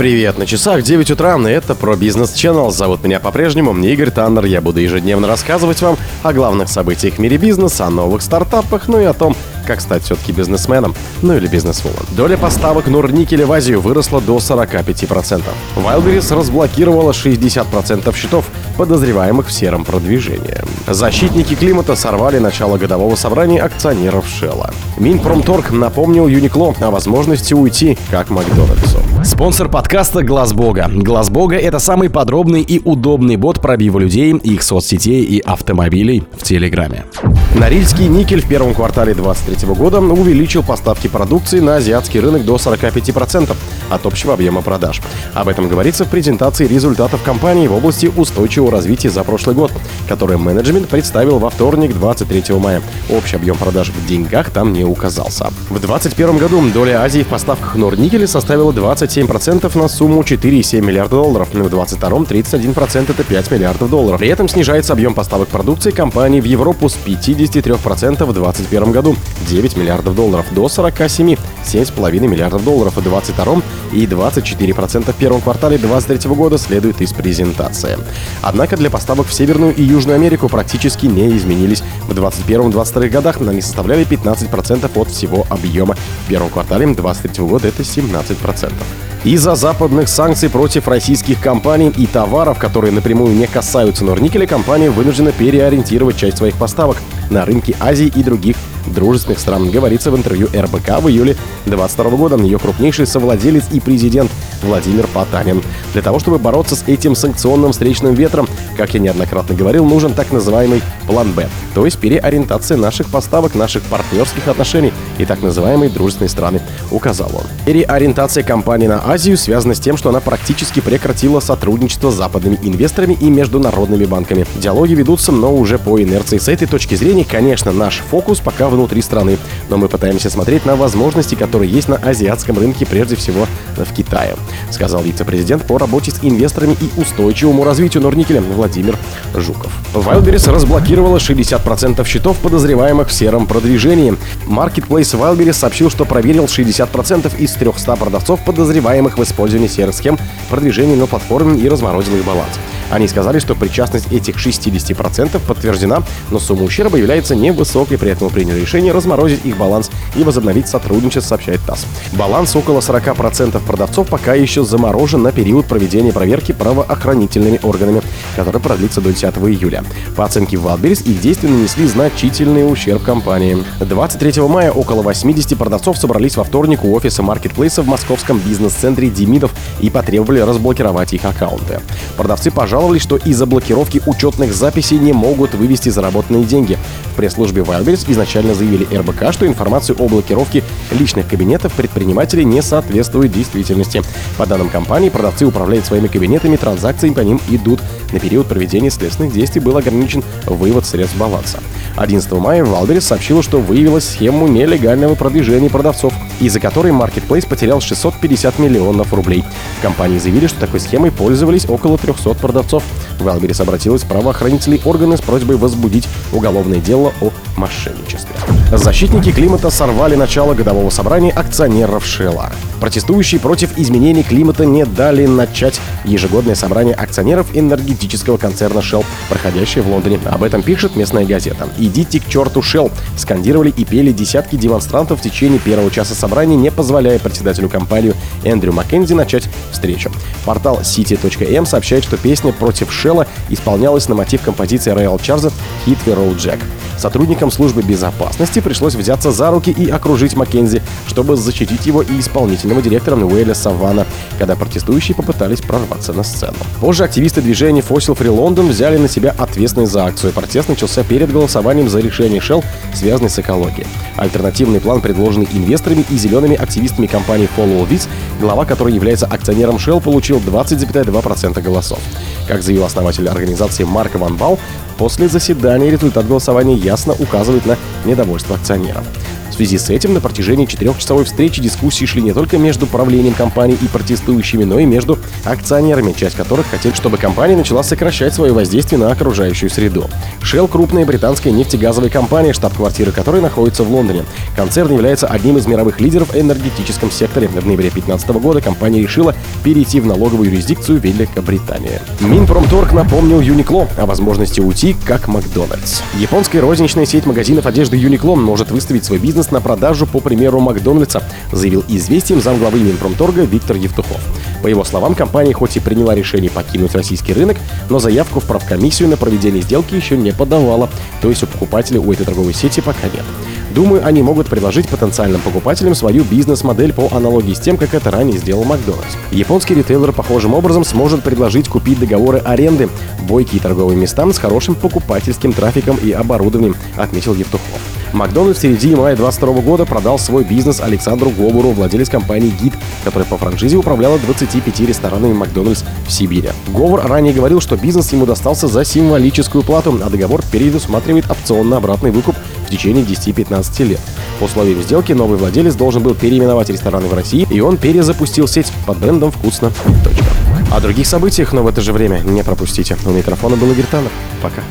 Привет, на часах 9 утра, и это про бизнес Channel. Зовут меня по-прежнему Игорь Таннер. Я буду ежедневно рассказывать вам о главных событиях в мире бизнеса, о новых стартапах, ну и о том, как стать все-таки бизнесменом, ну или бизнесвумен. Доля поставок Норникеля в Азию выросла до 45%. Wildberries разблокировала 60% счетов, подозреваемых в сером продвижении. Защитники климата сорвали начало годового собрания акционеров Шелла. Минпромторг напомнил Юникло о возможности уйти, как Макдональдсу. Спонсор подкаста Глаз Бога. Глаз Бога это самый подробный и удобный бот пробива людей, их соцсетей и автомобилей в Телеграме. Норильский никель в первом квартале 2023 года увеличил поставки продукции на азиатский рынок до 45% от общего объема продаж. Об этом говорится в презентации результатов компании в области устойчивого развития за прошлый год, который менеджмент представил во вторник 23 мая. Общий объем продаж в деньгах там не указался. В 2021 году доля Азии в поставках Норникеля составила 27% на сумму 4,7 миллиарда долларов, в 2022 31% это 5 миллиардов долларов. При этом снижается объем поставок продукции компании в Европу с 53% в 2021 году 9 миллиардов долларов до 47 7,5 миллиардов долларов в 2022 и 24% в первом квартале 2023 года следует из презентации. Однако для поставок в Северную и Южную Америку практически не изменились. В 2021-2022 годах они составляли 15% от всего объема. В первом квартале 2023 года это 17%. Из-за западных санкций против российских компаний и товаров, которые напрямую не касаются Норникеля, компания вынуждена переориентировать часть своих поставок на рынки Азии и других дружественных стран, говорится в интервью РБК в июле 2022 года. Ее крупнейший совладелец и президент Владимир Потанин. Для того, чтобы бороться с этим санкционным встречным ветром, как я неоднократно говорил, нужен так называемый план «Б», то есть переориентация наших поставок, наших партнерских отношений и так называемой дружественной страны, указал он. Переориентация компании на Азию связана с тем, что она практически прекратила сотрудничество с западными инвесторами и международными банками. Диалоги ведутся, но уже по инерции. С этой точки зрения, конечно, наш фокус пока внутри страны, но мы пытаемся смотреть на возможности, которые есть на азиатском рынке, прежде всего в Китае, сказал вице-президент по работе с инвесторами и устойчивому развитию Норникеля Владимир Жуков. Wildberries разблокировала 60% счетов, подозреваемых в сером продвижении. Marketplace Wildberries сообщил, что проверил 60% из 300 продавцов, подозреваемых в использовании серых схем продвижения на платформе и разморозил их баланс. Они сказали, что причастность этих 60% подтверждена, но сумма ущерба является невысокой, при этом приняли решение разморозить их баланс и возобновить сотрудничество, сообщает ТАСС. Баланс около 40% продавцов пока еще заморожен на период проведения проверки правоохранительными органами, который продлится до 10 июля. По оценке Wildberries, их действия нанесли значительный ущерб компании. 23 мая около 80 продавцов собрались во вторник у офиса маркетплейса в московском бизнес-центре Демидов и потребовали разблокировать их аккаунты. Продавцы пожаловались, что из-за блокировки учетных записей не могут вывести заработанные деньги. В пресс-службе Wildberries изначально заявили РБК, что информация о блокировке личных кабинетов предпринимателей не соответствует действительности. По данным компании, продавцы управляют своими кабинетами, транзакции по ним идут. На период проведения следственных действий был ограничен вывод средств баланса. 11 мая Wildberries сообщила, что выявила схему нелегального продвижения продавцов, из-за которой маркетплейс потерял 650 миллионов рублей. Компании заявили, что такой схемой пользовались около 300 продавцов. Wildberries обратилась в правоохранительные органы с просьбой возбудить уголовное дело о мошенничестве. Защитники климата сорвали начало годового собрания акционеров Шелла. Протестующие против изменений климата не дали начать ежегодное собрание акционеров энергетического концерна Shell, проходящее в Лондоне. Об этом пишет местная газета. «Идите к черту, Shell!» скандировали и пели десятки демонстрантов в течение первого часа собрания, не позволяя председателю компании Эндрю Маккензи начать встречу. Портал City.m сообщает, что песня против Шелла исполнялась на мотив композиции Royal Charles «Hit the Road Jack». Сотрудникам службы безопасности пришлось взяться за руки и окружить Маккензи, чтобы защитить его и исполнительного директора Нуэля Савана, когда протестующие попытались прорваться на сцену. Позже активисты движения Fossil Free London взяли на себя ответственность за акцию. Протест начался перед голосованием за решение Shell, связанное с экологией. Альтернативный план, предложенный инвесторами и зелеными активистами компании Follow This, глава которой является акционером Shell, получил 20,2% голосов. Как заявил основатель организации Марк Ван Бал, после заседания результат голосования ясно указывает на недовольство акционеров. Связи с этим на протяжении четырехчасовой встречи дискуссии шли не только между правлением компании и протестующими, но и между акционерами, часть которых хотели, чтобы компания начала сокращать свое воздействие на окружающую среду. Shell – крупная британская нефтегазовая компания, штаб-квартира которой находится в Лондоне. Концерн является одним из мировых лидеров в энергетическом секторе. В ноябре 2015 года компания решила перейти в налоговую юрисдикцию Великобритании. Минпромторг напомнил Uniqlo о возможности уйти как Макдональдс. Японская розничная сеть магазинов одежды Uniqlo может выставить свой бизнес на продажу по примеру Макдональдса, заявил известием замглавы Минпромторга Виктор Евтухов. По его словам, компания хоть и приняла решение покинуть российский рынок, но заявку в правкомиссию на проведение сделки еще не подавала, то есть у покупателя у этой торговой сети пока нет. Думаю, они могут предложить потенциальным покупателям свою бизнес-модель по аналогии с тем, как это ранее сделал Макдональдс. Японский ритейлер похожим образом сможет предложить купить договоры аренды, бойкие торговые места с хорошим покупательским трафиком и оборудованием, отметил Евтухов. Макдональдс в середине мая 2022 года продал свой бизнес Александру Говору, владелец компании «Гид», которая по франшизе управляла 25 ресторанами Макдональдс в Сибири. Говор ранее говорил, что бизнес ему достался за символическую плату, а договор предусматривает опционный обратный выкуп в течение 10-15 лет. По условиям сделки новый владелец должен был переименовать рестораны в России, и он перезапустил сеть под брендом «Вкусно». О других событиях, но в это же время не пропустите. У микрофона был Игорь Таннер. Пока.